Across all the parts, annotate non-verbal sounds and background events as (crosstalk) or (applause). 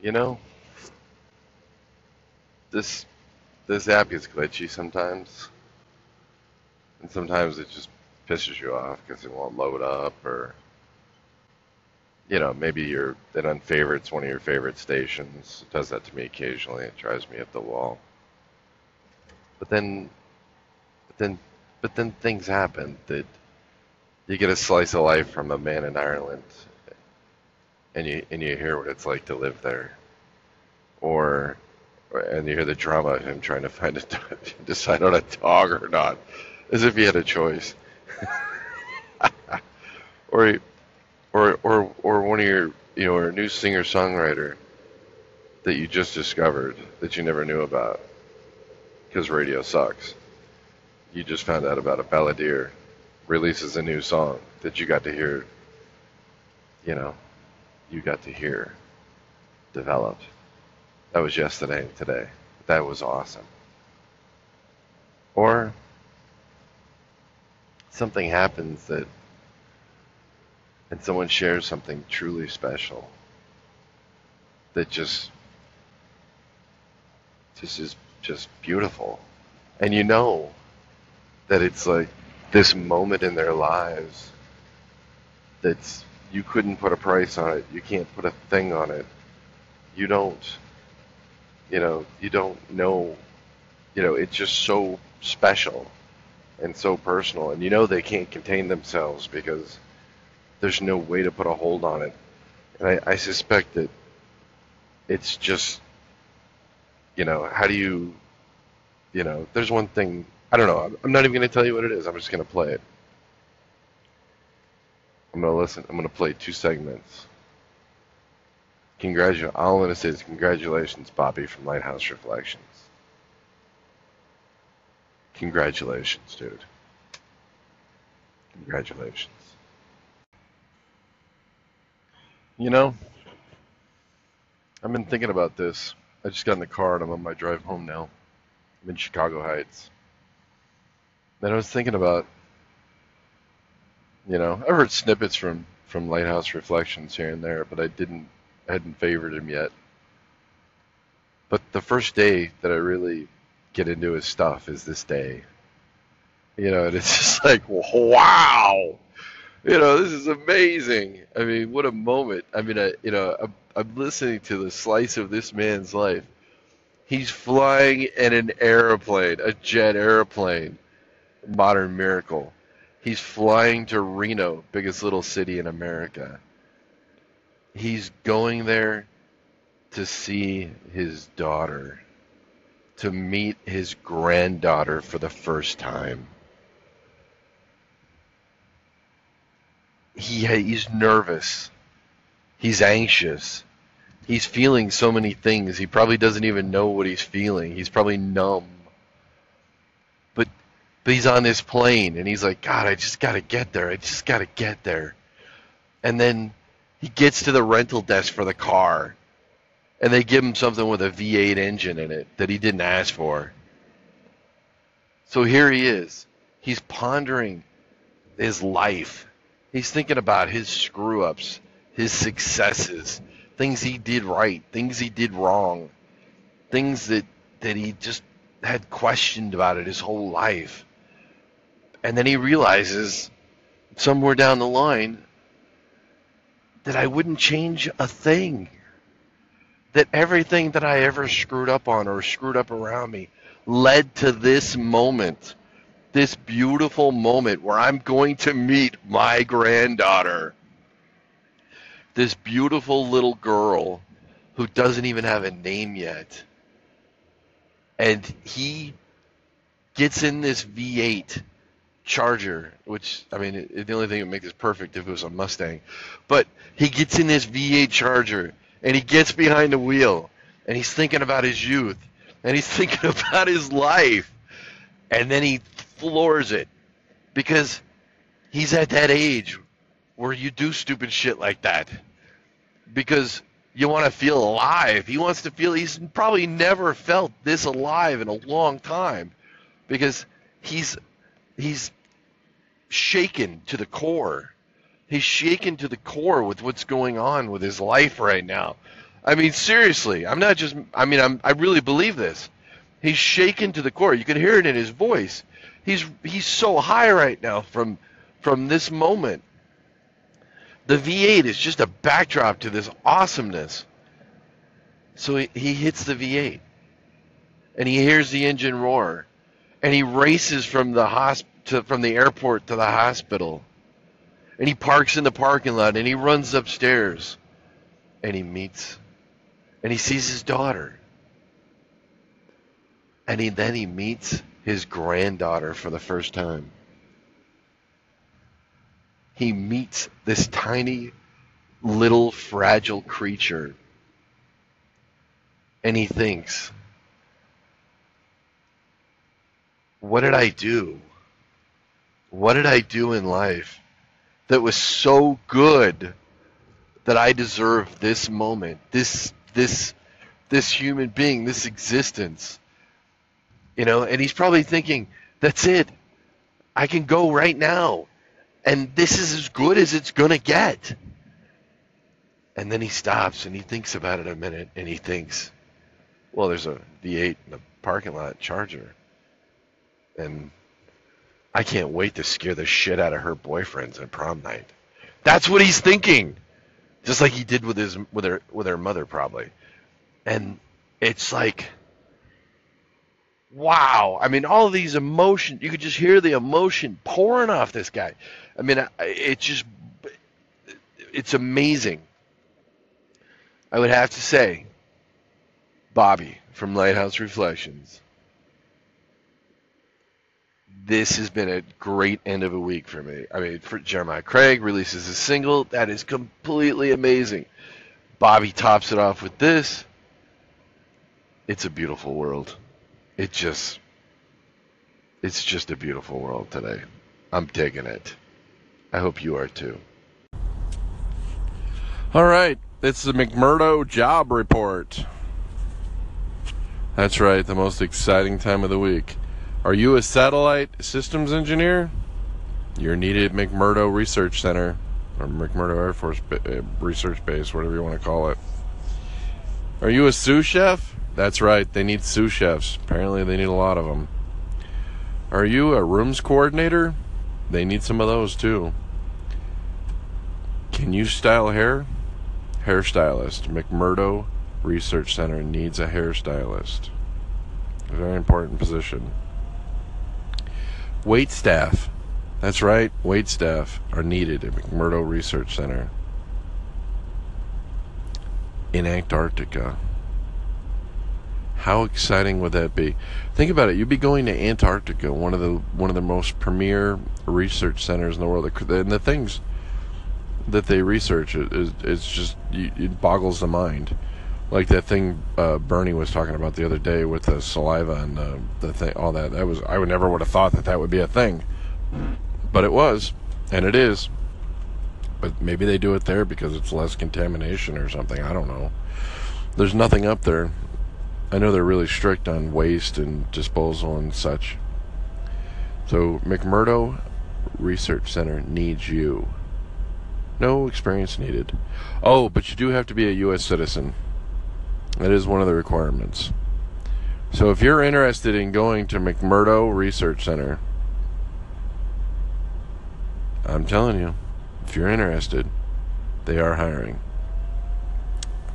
You know, this this app gets glitchy sometimes, and sometimes it just pisses you off because it won't load up, or you know, maybe you're it unfavorites one of your favorite stations. It does that to me occasionally. It drives me up the wall. But then, but then, but then things happen that you get a slice of life from a man in Ireland, and you and you hear what it's like to live there, or and you hear the drama of him trying to find a (laughs) decide on a dog or not, as if he had a choice, (laughs) or or or or one of your you know or a new singer songwriter that you just discovered that you never knew about because radio sucks. You just found out about a balladeer releases a new song that you got to hear. You know, you got to hear developed. That was yesterday and today. That was awesome. Or something happens that and someone shares something truly special that just just is just beautiful. And you know that it's like this moment in their lives that's you couldn't put a price on it. You can't put a thing on it. You don't you know, you don't know you know, it's just so special and so personal and you know they can't contain themselves because there's no way to put a hold on it. And I, I suspect that it's just, you know, how do you, you know, there's one thing, I don't know, I'm not even going to tell you what it is. I'm just going to play it. I'm to listen. I'm to play two segments. Congratulations. All I'm to say is congratulations, Bobby from Lighthouse Reflections. Congratulations, dude. Congratulations. You know, I've been thinking about this. I just got in the car and I'm on my drive home now. I'm in Chicago Heights. And I was thinking about, you know, I've heard snippets from, from Lighthouse Reflections here and there, but I didn't, I hadn't favored him yet. But the first day that I really get into his stuff is this day. You know, and it's (laughs) just like, wow! you know, this is amazing. I mean, what a moment. I mean, I, you know, I'm, I'm listening to the slice of this man's life. He's flying in an airplane, a jet airplane. Modern miracle. He's flying to Reno, biggest little city in America. He's going there to see his daughter, to meet his granddaughter for the first time. he he's nervous. He's anxious. He's feeling so many things. He probably doesn't even know what he's feeling. He's probably numb. He's on this plane and he's like, God, I just got to get there. I just got to get there. And then he gets to the rental desk for the car and they give him something with a V8 engine in it that he didn't ask for. So here he is. He's pondering his life He's thinking about his screw ups, his successes, things he did right, things he did wrong, things that, that he just had questioned about it his whole life. And then he realizes somewhere down the line that I wouldn't change a thing. That everything that I ever screwed up on or screwed up around me led to this moment this beautiful moment where I'm going to meet my granddaughter. This beautiful little girl who doesn't even have a name yet. And he gets in this V8 Charger, which, I mean, it, the only thing that would make this perfect if it was a Mustang. But he gets in this V8 Charger and he gets behind the wheel and he's thinking about his youth and he's (laughs) thinking about his life. And then he floors it because he's at that age where you do stupid shit like that because you want to feel alive. He wants to feel he's probably never felt this alive in a long time because he's he's shaken to the core. He's shaken to the core with what's going on with his life right now. I mean, seriously, I'm not just. I mean, I'm. I really believe this. He's shaken to the core. You can hear it in his voice. He's he's so high right now from from this moment. The V8 is just a backdrop to this awesomeness. So he, he hits the V8, and he hears the engine roar, and he races from the hosp- to, from the airport to the hospital, and he parks in the parking lot, and he runs upstairs, and he meets, and he sees his daughter, and he then he meets his granddaughter for the first time. He meets this tiny, little, fragile creature and he thinks, what did I do? What did I do in life that was so good that I deserve this moment, this this this human being, this existence? You know, and he's probably thinking, that's it. I can go right now. And this is as good as it's going to get. And then he stops and he thinks about it a minute and he thinks, well, there's a V8 in the parking lot Charger, and I can't wait to scare the shit out of her boyfriends at prom night. That's what he's thinking, just like he did with his with her with her mother probably, and it's like. Wow. I mean, all of these emotions, you could just hear the emotion pouring off this guy. I mean, it's just, it's amazing. I would have to say, Bobby from Lighthouse Reflections. This has been a great end of a week for me. I mean, for Jeremiah Craig releases a single that is completely amazing. Bobby tops it off with this. It's a beautiful world. It just it's just a beautiful world today. I'm digging it. I hope you are too. All right, it's the McMurdo job report. That's right, the most exciting time of the week. Are you a satellite systems engineer? You're needed at McMurdo Research Center or McMurdo Air Force uh, Research Base, whatever you want to call it. Are you a sous chef? That's right, they need sous chefs. Apparently, they need a lot of them. Are you a rooms coordinator? They need some of those too. Can you style hair? Hairstylist, McMurdo Research Center needs a hairstylist. A very important position. Wait staff. That's right, wait staff are needed at McMurdo Research Center in Antarctica. How exciting would that be? Think about it. You'd be going to Antarctica, one of the one of the most premier research centers in the world, and the things that they research is it's just it boggles the mind like that thing uh, Bernie was talking about the other day with the saliva and the, the thing, all that. That was I would never would have thought that that would be a thing, but it was, and it is. But maybe they do it there because it's less contamination or something. I don't know. There's nothing up there. I know they're really strict on waste and disposal and such. So McMurdo Research Center needs you. No experience needed. Oh, but you do have to be a U.S. citizen. That is one of the requirements. So if you're interested in going to McMurdo Research Center, I'm telling you, if you're interested, they are hiring.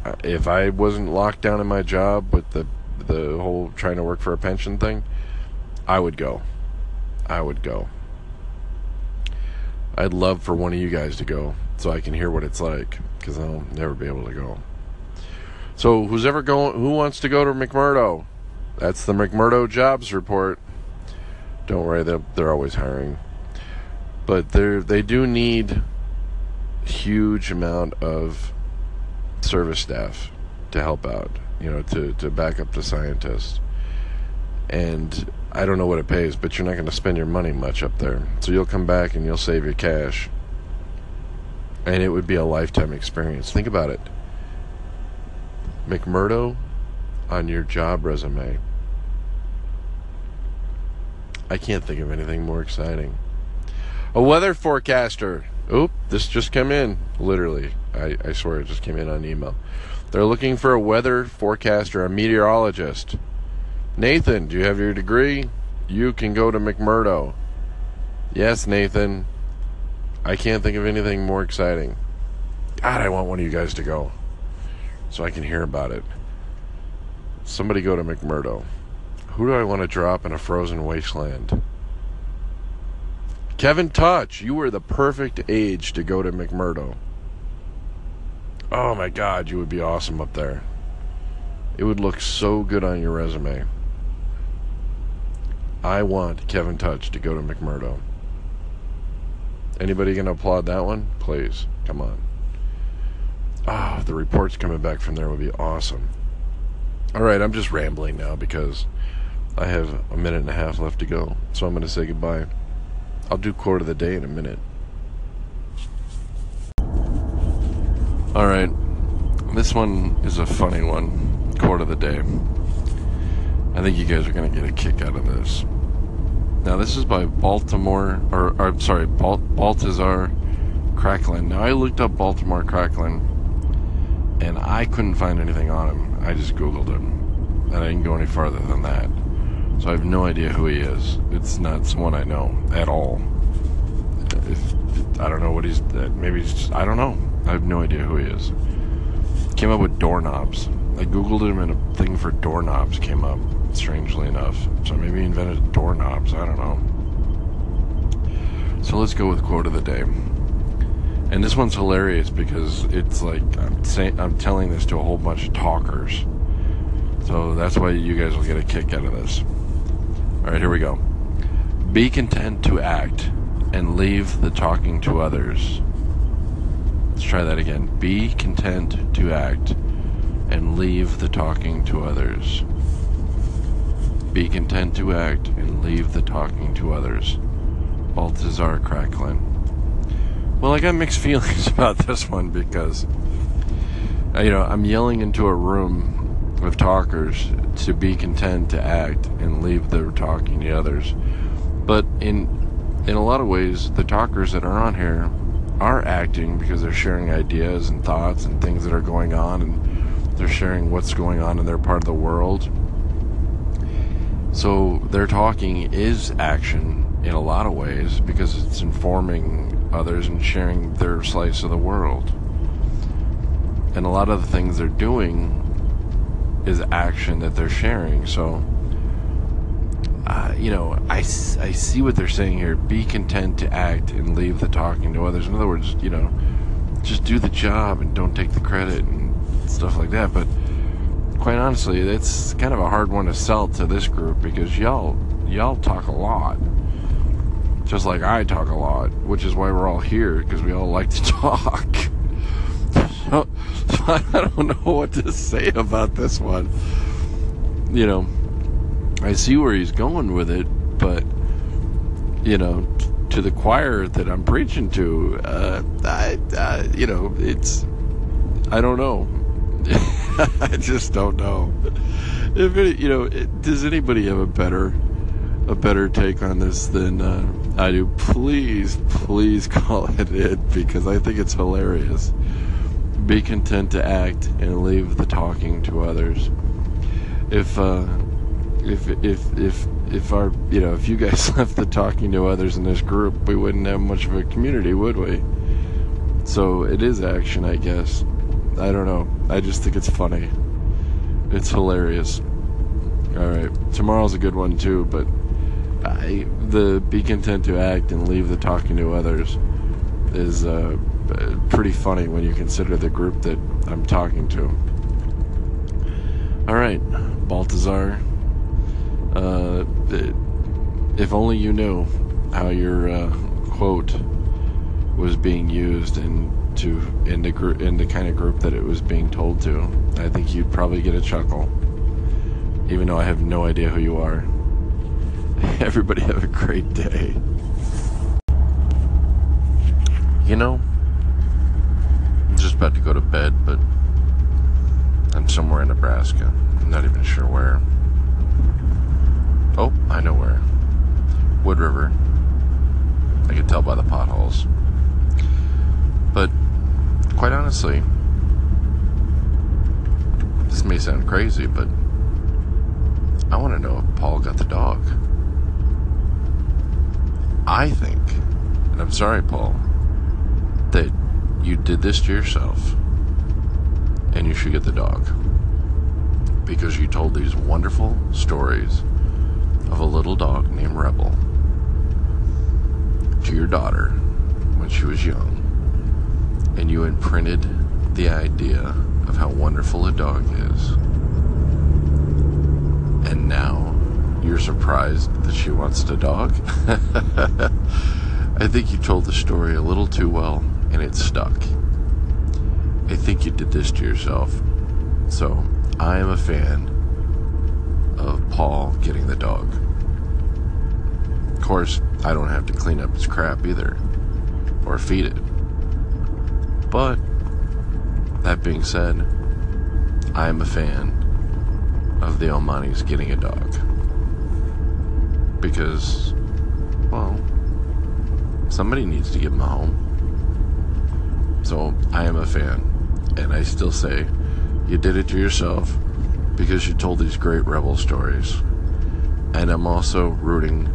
Uh, if I wasn't locked down in my job with the the whole trying to work for a pension thing, I would go. I would go. I'd love for one of you guys to go so I can hear what it's like because I'll never be able to go. So who's ever going? Who wants to go to McMurdo? That's the McMurdo jobs report. Don't worry, they're, they're always hiring, but they they do need huge amount of service staff to help out. You know, to to back up the scientists. And I don't know what it pays, but you're not going to spend your money much up there. So you'll come back and you'll save your cash. And it would be a lifetime experience. Think about it McMurdo on your job resume. I can't think of anything more exciting. A weather forecaster. Oop, this just came in, literally. I, I swear it just came in on email. They're looking for a weather forecaster, a meteorologist. Nathan, do you have your degree? You can go to McMurdo. Yes, Nathan. I can't think of anything more exciting. God, I want one of you guys to go so I can hear about it. Somebody go to McMurdo. Who do I want to drop in a frozen wasteland? Kevin Touch, you were the perfect age to go to McMurdo. Oh my god, you would be awesome up there. It would look so good on your resume. I want Kevin Touch to go to McMurdo. Anybody gonna applaud that one? Please, come on. Ah, oh, the reports coming back from there would be awesome. All right, I'm just rambling now because I have a minute and a half left to go, so I'm gonna say goodbye. I'll do quote of the day in a minute. All right, this one is a funny one. Quote of the day. I think you guys are gonna get a kick out of this. Now, this is by Baltimore, or, or sorry, Balt- Baltazar Cracklin. Now, I looked up Baltimore Cracklin, and I couldn't find anything on him. I just Googled him, and I didn't go any farther than that. So I have no idea who he is. It's not someone I know at all. If I don't know what he's, uh, maybe he's just, I don't know. I have no idea who he is. Came up with doorknobs. I googled him, and a thing for doorknobs came up strangely enough. So maybe he invented doorknobs. I don't know. So let's go with quote of the day. And this one's hilarious because it's like I'm saying I'm telling this to a whole bunch of talkers. So that's why you guys will get a kick out of this. All right, here we go. Be content to act and leave the talking to others. Let's try that again. Be content to act and leave the talking to others. Be content to act and leave the talking to others. Baltazar Cracklin. Well, I got mixed (laughs) feelings about this one because, uh, you know, I'm yelling into a room of talkers to be content to act and leave the talking to others. But in in a lot of ways, the talkers that are on here are acting because they're sharing ideas and thoughts and things that are going on, and they're sharing what's going on in their part of the world so their talking is action in a lot of ways because it's informing others and sharing their slice of the world. And a lot of the things they're doing is action that they're sharing. So, uh, you know, I, I see what they're saying here. Be content to act and leave the talking to others. In other words, you know, just do the job and don't take the credit and stuff like that. But quite honestly, it's kind of a hard one to sell to this group because y'all y'all talk a lot. Just like I talk a lot, which is why we're all here because we all like to (laughs) talk. so, so (laughs) I don't know what to say about this one. You know, I see where he's going with it, but you know, to the choir that I'm preaching to, uh, I, uh, you know, it's I don't know. (laughs) I just don't know. If it, you know, it, does anybody have a better a better take on this than uh, I do? Please, please (laughs) call it it because I think it's hilarious. Be content to act and leave the talking to others. If uh, if if if if our you know if you guys (laughs) left the talking to others in this group, we wouldn't have much of a community, would we? So it is action, I guess. I don't know. I just think it's funny. It's hilarious. All right, tomorrow's a good one too, but I, the be content to act and leave the talking to others is uh, pretty funny when you consider the group that I'm talking to. All right, Baltazar. Uh, if only you knew how your uh, quote was being used and to in the group in the kind of group that it was being told to. I think you'd probably get a chuckle, even though I have no idea who you are. (laughs) Everybody have a great day. You know, I'm just about to go to bed, but I'm somewhere in Nebraska. I'm not even sure where. Oh, I know where. Wood River. I can tell by the potholes. But quite honestly, this may sound crazy, but I want to know if Paul got the dog. I think, and I'm sorry, Paul, that you did this to yourself and you should get the dog. Because you told these wonderful stories of a little dog named Rebel to your daughter when she was young, and you imprinted the idea of how wonderful a dog is. And now you're surprised that she wants a dog? (laughs) I think you told the story a little too well and it stuck. I think you did this to yourself. So, I am a fan of Paul getting the dog. Of course, I don't have to clean up his crap either, or feed it. But, that being said, I am a fan of the Almanis getting a dog. Because, well, somebody needs to give them a home. So I am a fan, and I still say you did it to yourself because you told these great rebel stories. And I'm also rooting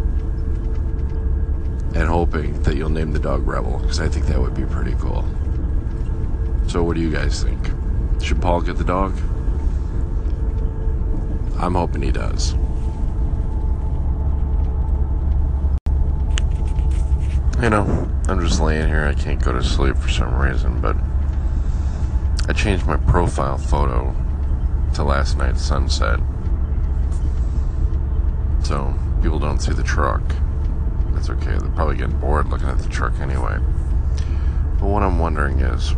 and hoping that you'll name the dog Rebel because I think that would be pretty cool. So, what do you guys think? Should Paul get the dog? I'm hoping he does. You know, I'm just laying here. I can't go to sleep for some reason, but I changed my profile photo to last night's sunset. So people don't see the truck. That's okay. They're probably getting bored looking at the truck anyway. But what I'm wondering is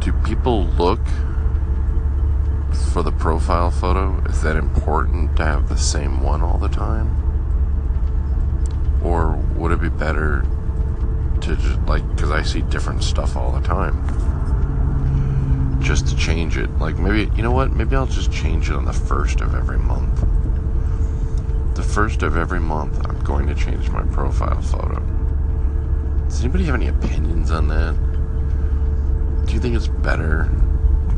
do people look for the profile photo? Is that important to have the same one all the time? Or would it be better to just like because I see different stuff all the time, just to change it? Like maybe you know what? Maybe I'll just change it on the first of every month. The first of every month, I'm going to change my profile photo. Does anybody have any opinions on that? Do you think it's better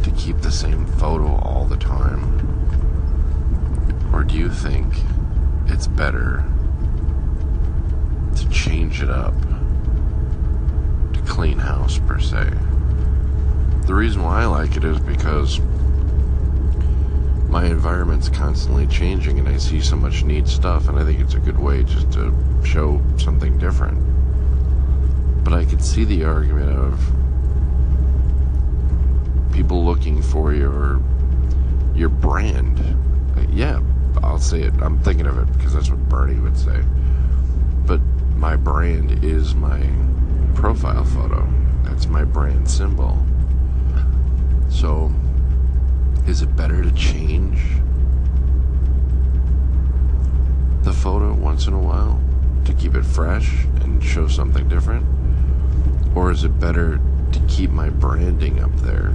to keep the same photo all the time? Or do you think it's better to change it up, to clean house per se. The reason why I like it is because my environment's constantly changing and I see so much neat stuff, and I think it's a good way just to show something different. But I could see the argument of people looking for your your brand. Yeah, I'll say it. I'm thinking of it because that's what Bernie would say. My brand is my profile photo. That's my brand symbol. So, is it better to change the photo once in a while to keep it fresh and show something different? Or is it better to keep my branding up there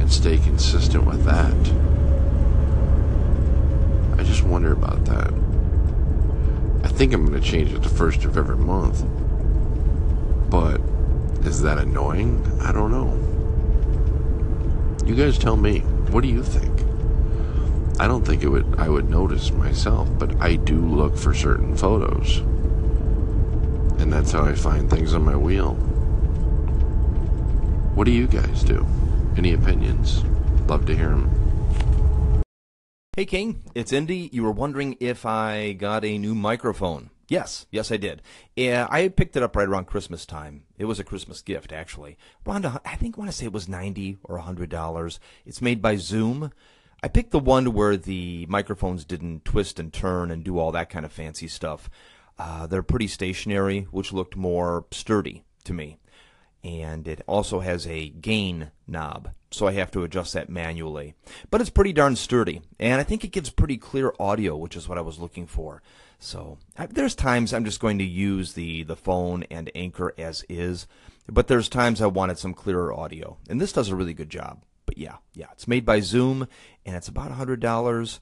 and stay consistent with that? I just wonder about that. I think I'm going to change it to first of every month. But is that annoying? I don't know. You guys tell me. What do you think? I don't think it would I would notice myself, but I do look for certain photos. And that's how I find things on my wheel. What do you guys do? Any opinions? Love to hear them. Hey King, it's Indy. You were wondering if I got a new microphone. Yes, yes I did. Yeah, I picked it up right around Christmas time. It was a Christmas gift actually. Around I think I want to say it was 90 or 100 dollars. It's made by Zoom. I picked the one where the microphones didn't twist and turn and do all that kind of fancy stuff. Uh, they're pretty stationary, which looked more sturdy to me. And it also has a gain knob so I have to adjust that manually. But it's pretty darn sturdy, and I think it gives pretty clear audio, which is what I was looking for. So I, there's times I'm just going to use the, the phone and Anchor as is, but there's times I wanted some clearer audio, and this does a really good job. But yeah, yeah, it's made by Zoom, and it's about $100,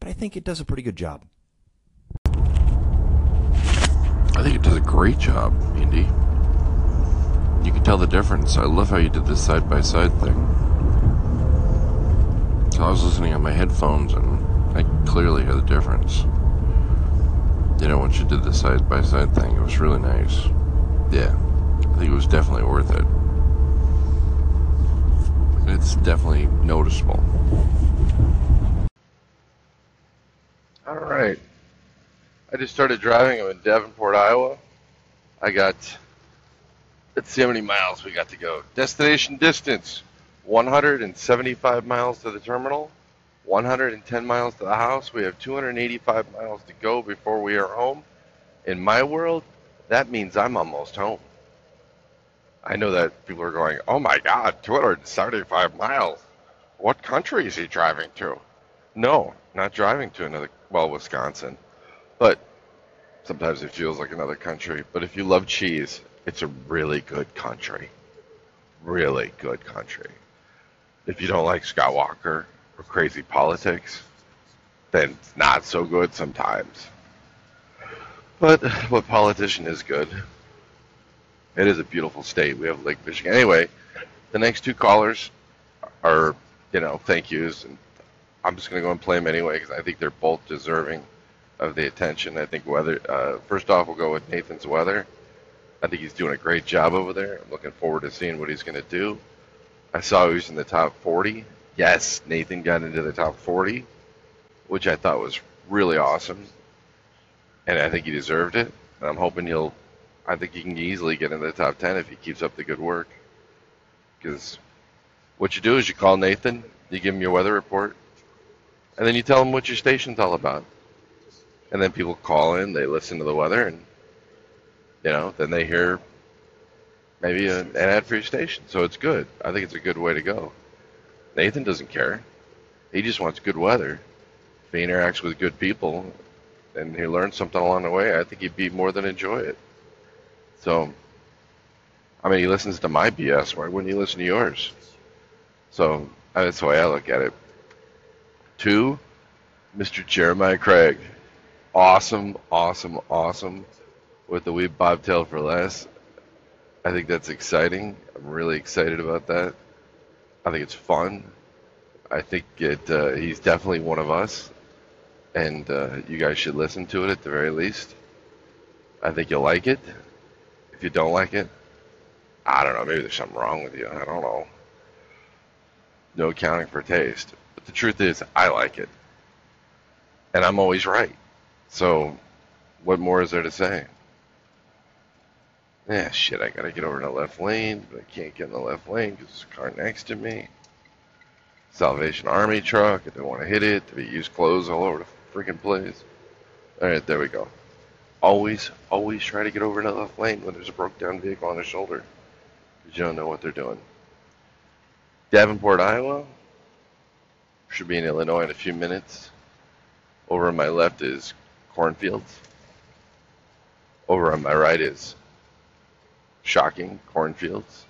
but I think it does a pretty good job. I think it does a great job, Indy. You can tell the difference. I love how you did this side by side thing. So I was listening on my headphones and I clearly hear the difference. You know, once you did the side by side thing, it was really nice. Yeah, I think it was definitely worth it. It's definitely noticeable. All right. I just started driving. I'm in Davenport, Iowa. I got, let's see how many miles we got to go. Destination distance 175 miles to the terminal, 110 miles to the house. We have 285 miles to go before we are home. In my world, that means I'm almost home. I know that people are going, oh my God, 275 miles. What country is he driving to? No, not driving to another, well, Wisconsin. But sometimes it feels like another country. But if you love cheese, it's a really good country. Really good country. If you don't like Scott Walker or crazy politics, then it's not so good sometimes. But what politician is good? It is a beautiful state. We have Lake Michigan. Anyway, the next two callers are, you know, thank yous, and I'm just going to go and play them anyway because I think they're both deserving of the attention. I think weather. Uh, first off, we'll go with Nathan's weather. I think he's doing a great job over there. I'm looking forward to seeing what he's going to do. I saw he was in the top 40. Yes, Nathan got into the top 40, which I thought was really awesome, and I think he deserved it. And I'm hoping he'll I think he can easily get into the top 10 if he keeps up the good work. Because what you do is you call Nathan, you give him your weather report, and then you tell him what your station's all about. And then people call in, they listen to the weather, and you know, then they hear maybe an ad for your station. So it's good. I think it's a good way to go. Nathan doesn't care. He just wants good weather. If he interacts with good people and he learns something along the way, I think he'd be more than enjoy it. So, I mean, he listens to my BS. Why wouldn't he listen to yours? So that's the way I look at it. Two, Mr. Jeremiah Craig. Awesome, awesome, awesome with the wee bobtail for less. I think that's exciting. I'm really excited about that. I think it's fun. I think it. Uh, he's definitely one of us, and uh, you guys should listen to it at the very least. I think you'll like it. If you don't like it, I don't know. Maybe there's something wrong with you. I don't know. No accounting for taste. But the truth is, I like it, and I'm always right. So, what more is there to say? Yeah, shit, I gotta get over to the left lane, but I can't get in the left lane because there's a car next to me. Salvation Army truck, I don't want to hit it. They use clothes all over the freaking place. Alright, there we go. Always, always try to get over to the left lane when there's a broke down vehicle on the shoulder. Because you don't know what they're doing. Davenport, Iowa. Should be in Illinois in a few minutes. Over on my left is cornfields. Over on my right is shocking cornfields.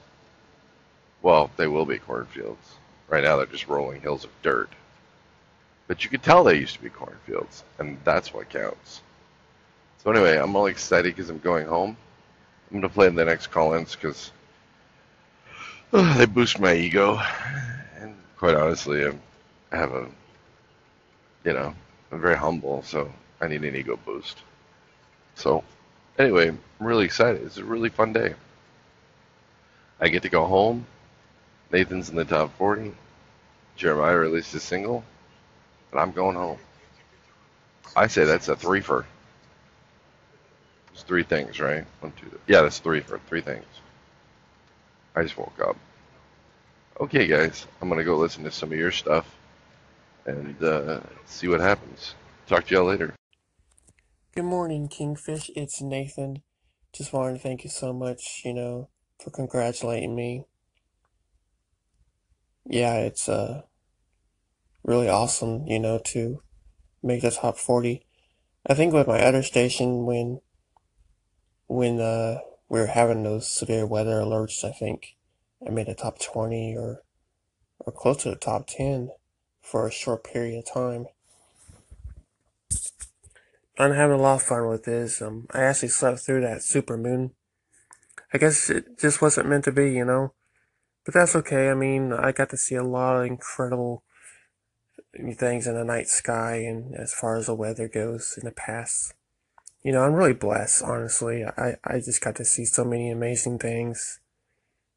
Well, they will be cornfields. Right now they're just rolling hills of dirt. But you could tell they used to be cornfields, and that's what counts. So anyway, I'm all excited because I'm going home. I'm going to play in the next call-ins because uh, (sighs) they boost my ego. And quite honestly, I'm, I have a, you know, I'm very humble, so I need an ego boost. So anyway, I'm really excited. It's a really fun day. I get to go home. Nathan's in the top 40. Jeremiah released a single. And I'm going home. I say that's a three for. It's three things, right? One, two, three. Yeah, that's three for three things. I just woke up. Okay, guys, I'm to go listen to some of your stuff and uh, see what happens. Talk to y'all later. Good morning, Kingfish. It's Nathan. Just wanted to thank you so much, you know, for congratulating me. Yeah, it's uh really awesome, you know, to make the top 40. I think with my other station when when uh we were having those severe weather alerts, I think I made the top 20 or or close to the top 10 for a short period of time. I'm having a lot of fun with this. Um, I actually slept through that super moon I guess it just wasn't meant to be, you know? But that's okay. I mean, I got to see a lot of incredible things in the night sky and as far as the weather goes in the past. You know, I'm really blessed, honestly. I, I just got to see so many amazing things.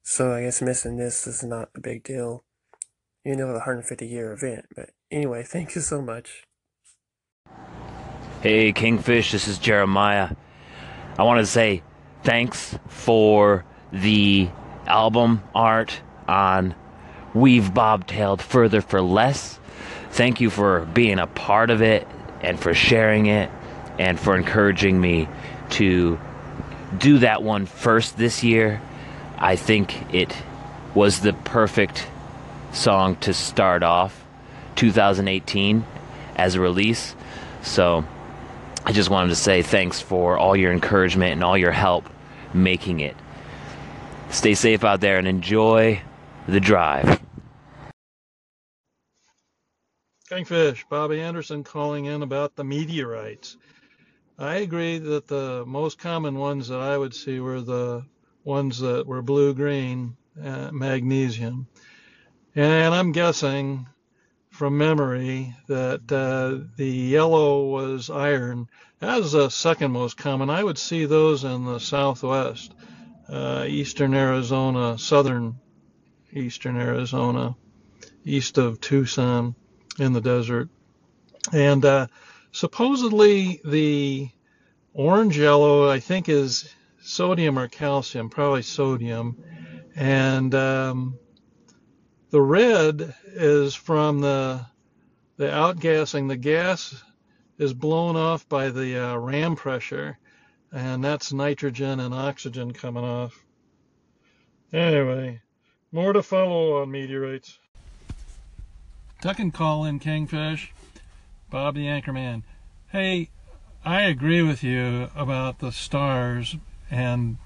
So I guess missing this is not a big deal. You know, the 150 year event. But anyway, (laughs) thank you so much. Hey, Kingfish, this is Jeremiah. I want to say thanks for the album art on We've Bobtailed Further for Less. Thank you for being a part of it and for sharing it and for encouraging me to do that one first this year. I think it was the perfect song to start off 2018 as a release. So I just wanted to say thanks for all your encouragement and all your help making it. Stay safe out there and enjoy the drive. Kingfish, Bobby Anderson calling in about the meteorites. I agree that the most common ones that I would see were the ones that were blue green, uh, magnesium. And I'm guessing from memory that uh, the yellow was iron. That was the second most common. I would see those in the southwest, uh, eastern Arizona, southern eastern Arizona, east of Tucson in the desert. And uh, supposedly the orange yellow, I think, is sodium or calcium, probably sodium. And um, the red is from the the outgassing. The gas is blown off by the uh, ram pressure, and that's nitrogen and oxygen coming off. Anyway, more to follow on meteorites. Tuck and call in Kingfish, Bob the Anchorman. Hey, I agree with you about the stars, and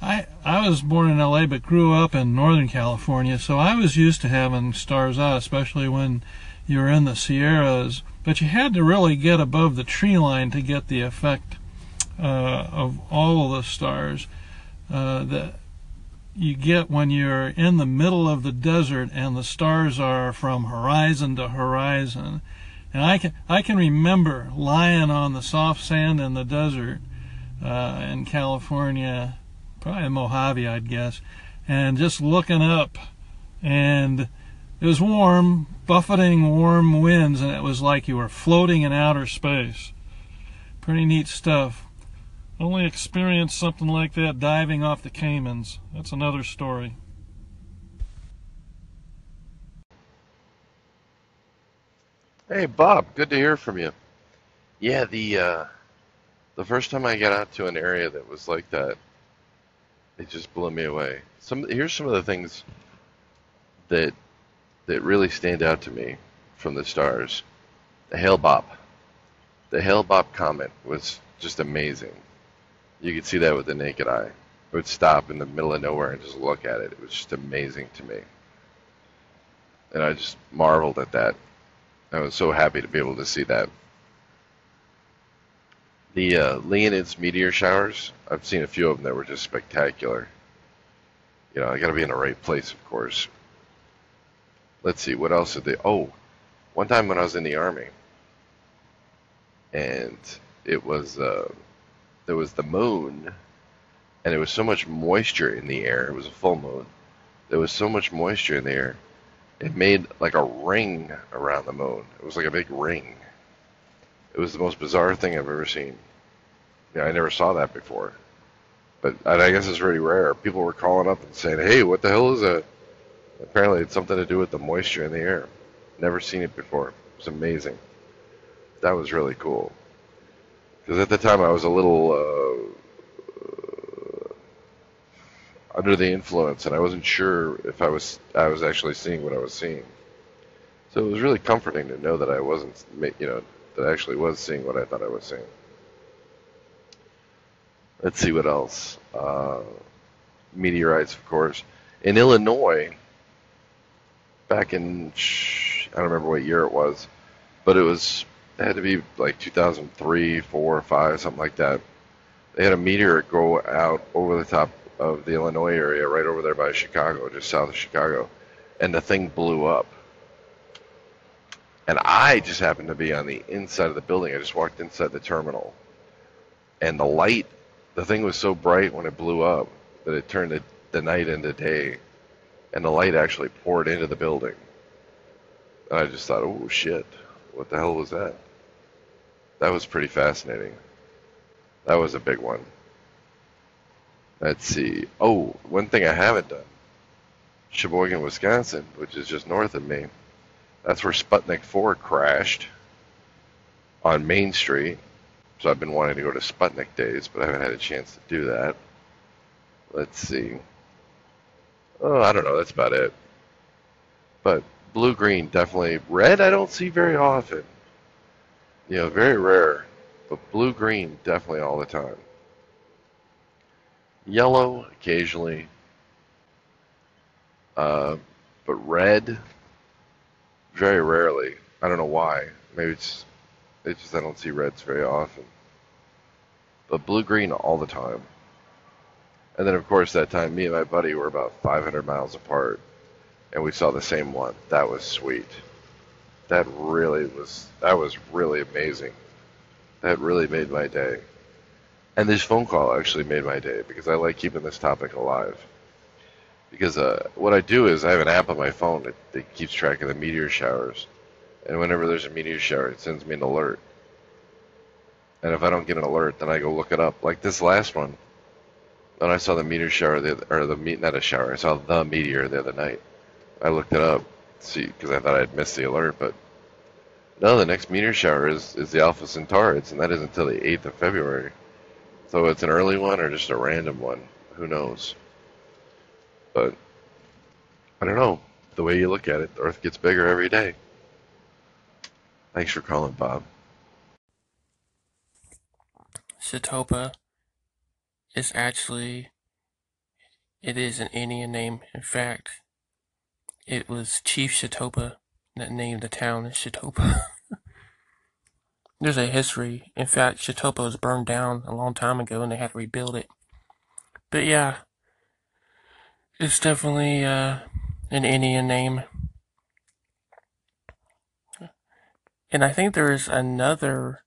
I I was born in LA but grew up in Northern California, so I was used to having stars out, especially when you were in the Sierras. But you had to really get above the tree line to get the effect uh, of all of the stars uh, that you get when you're in the middle of the desert and the stars are from horizon to horizon. And I can I can remember lying on the soft sand in the desert uh, in California, probably in Mojave, I'd guess, and just looking up, and it was warm, buffeting warm winds, and it was like you were floating in outer space. Pretty neat stuff. Only experienced something like that diving off the Caymans. That's another story. Hey Bob, good to hear from you. Yeah, the uh, the first time I got out to an area that was like that, it just blew me away. Some here's some of the things that that really stand out to me from the stars. The Hale-Bopp. The Hale-Bopp comet was just amazing. You could see that with the naked eye. I would stop in the middle of nowhere and just look at it. It was just amazing to me. And I just marveled at that. I was so happy to be able to see that. The uh, Leonids meteor showers, I've seen a few of them that were just spectacular. You know, I got to be in the right place, of course. Let's see, what else did they? Oh, one time when I was in the army, and it was uh, there was the moon, and there was so much moisture in the air. It was a full moon. There was so much moisture in the air. It made like a ring around the moon. It was like a big ring. It was the most bizarre thing I've ever seen. Yeah, I never saw that before. But I guess it's really rare. People were calling up and saying, "Hey, what the hell is that?" Apparently, it's something to do with the moisture in the air. Never seen it before. It was amazing. That was really cool. Because at the time, I was a little uh, under the influence, and I wasn't sure if I was I was actually seeing what I was seeing. So it was really comforting to know that I wasn't, you know, that I actually was seeing what I thought I was seeing. Let's see what else. Uh, meteorites, of course. In Illinois, back in I don't remember what year it was, but it was it had to be like 2003, four, five, something like that. They had a meteor go out over the top of the Illinois area, right over there by Chicago, just south of Chicago, and the thing blew up. And I just happened to be on the inside of the building. I just walked inside the terminal, and the light, the thing was so bright when it blew up that it turned the, the night into day, and the light actually poured into the building. And I just thought, oh shit, what the hell was that? That was pretty fascinating. That was a big one. Let's see. Oh, one thing I haven't done. Sheboygan, Wisconsin, which is just north of me. That's where Sputnik 4 crashed on Main Street. So I've been wanting to go to Sputnik Days, but I haven't had a chance to do that. Let's see. Oh, I don't know. That's about it. But blue green definitely. Red I don't see very often. You know, very rare. But blue green definitely all the time. Yellow occasionally. Uh, but red very rarely. I don't know why. Maybe it's it's just I don't see reds very often. But blue green all the time. And then of course that time me and my buddy were about 500 miles apart and we saw the same one. That was sweet. That really was that was really amazing. That really made my day. And this phone call actually made my day because I like keeping this topic alive. Because uh, what I do is I have an app on my phone that, that keeps track of the meteor showers. And whenever there's a meteor shower, it sends me an alert. And if I don't get an alert, then I go look it up. Like this last one, when I saw the meteor shower, the, or the not a shower, I saw the meteor the other night. I looked it up, see, because I thought I'd missed the alert, but no, the next meteor shower is, is the Alpha Centaurids, and that isn't until the 8th of February. So it's an early one or just a random one. Who knows? But I don't know. The way you look at it, the Earth gets bigger every day. Thanks for calling, Bob. Chetopa is actually it is an Indian name. In fact, it was Chief Chetopa that named the town Chetopa. (laughs) There's a history. In fact, Chetopa was burned down a long time ago and they had to rebuild it. But yeah, it's definitely uh, an Indian name. And I think there's another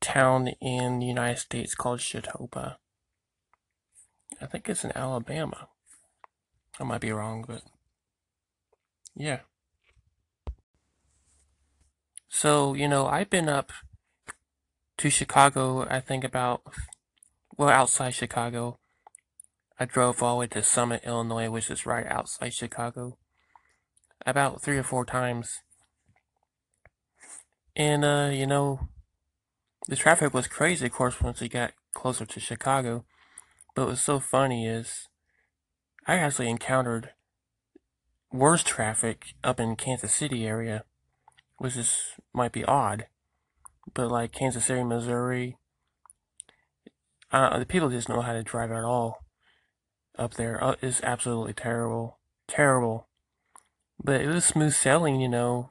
town in the United States called Chetopa. I think it's in Alabama. I might be wrong, but yeah. So, you know, I've been up to Chicago, I think about, well, outside Chicago. I drove all the way to Summit, Illinois, which is right outside Chicago, about three or four times. And, uh, you know, the traffic was crazy, of course, once we got closer to Chicago. But what's so funny is I actually encountered worse traffic up in Kansas City area, which is might be odd but like Kansas City, Missouri, uh, the people just know how to drive at all up there. Uh, it's absolutely terrible, terrible. But it was smooth sailing, you know.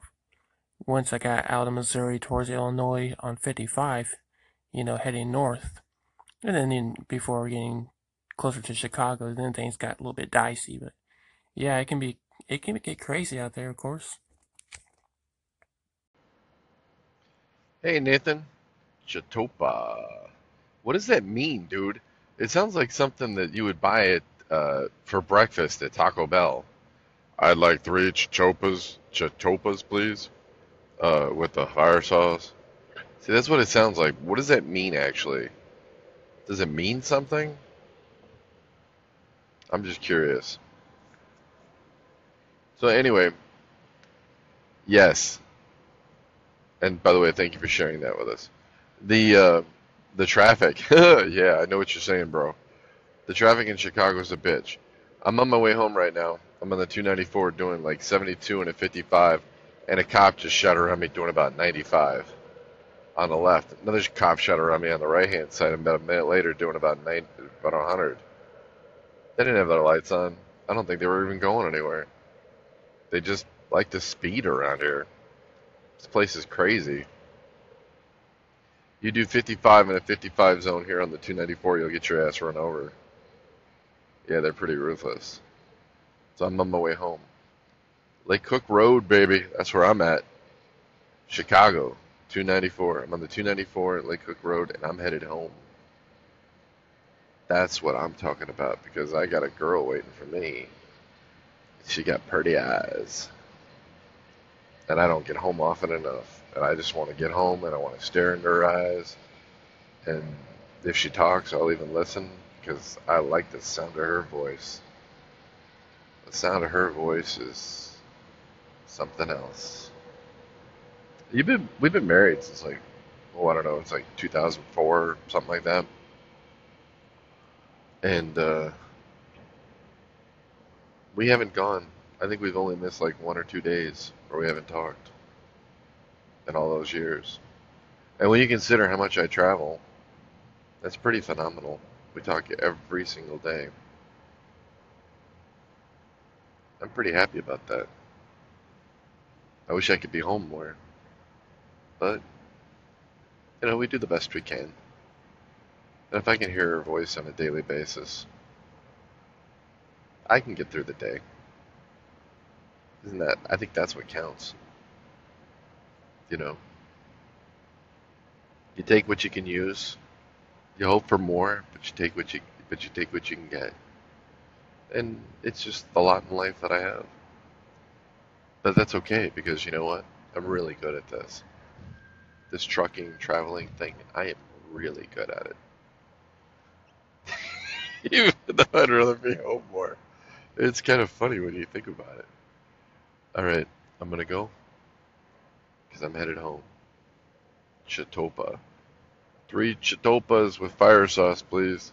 Once I got out of Missouri towards Illinois on 55, you know, heading north, and then in, before getting closer to Chicago, then things got a little bit dicey. But yeah, it can be it can get crazy out there, of course. Hey, Nathan. Chetopa. What does that mean, dude? It sounds like something that you would buy it uh, for breakfast at Taco Bell. I'd like three chopas, chetopas, please, uh, with the fire sauce. See, that's what it sounds like. What does that mean, actually? Does it mean something? I'm just curious. So anyway, yes, and by the way, thank you for sharing that with us. The uh, the traffic, (laughs) yeah, I know what you're saying, bro. The traffic in Chicago is a bitch. I'm on my way home right now. I'm on the 294 doing like 72 and a 55, and a cop just shot around me doing about 95 on the left. Another cop shot around me on the right hand side, and about a minute later doing about 90, about 100. They didn't have their lights on. I don't think they were even going anywhere. They just like to speed around here. This place is crazy. You do 55 in a 55 zone here on the 294, you'll get your ass run over. Yeah, they're pretty ruthless. So I'm on my way home. Lake Cook Road, baby. That's where I'm at. Chicago, 294. I'm on the 294 at Lake Cook Road, and I'm headed home. That's what I'm talking about because I got a girl waiting for me. She got pretty eyes. And I don't get home often enough. And I just want to get home and I want to stare into her eyes. And if she talks, I'll even listen because I like the sound of her voice. The sound of her voice is something else. You've been we've been married since like oh I don't know it's like 2004 something like that. And uh, we haven't gone. I think we've only missed like one or two days where we haven't talked in all those years. And when you consider how much I travel, that's pretty phenomenal. We talk every single day. I'm pretty happy about that. I wish I could be home more. But, you know, we do the best we can. And if I can hear her voice on a daily basis, I can get through the day. Isn't that, I think that's what counts. You know, you take what you can use, you hope for more, but you take what you, but you take what you can get. And it's just the lot in life that I have. But that's okay because you know what? I'm really good at this. This trucking, traveling thing, I am really good at it. (laughs) Even though I'd rather be home more. It's kind of funny when you think about it. Alright, I'm gonna go. Because I'm headed home. Chetopa. Three chetopas with fire sauce, please.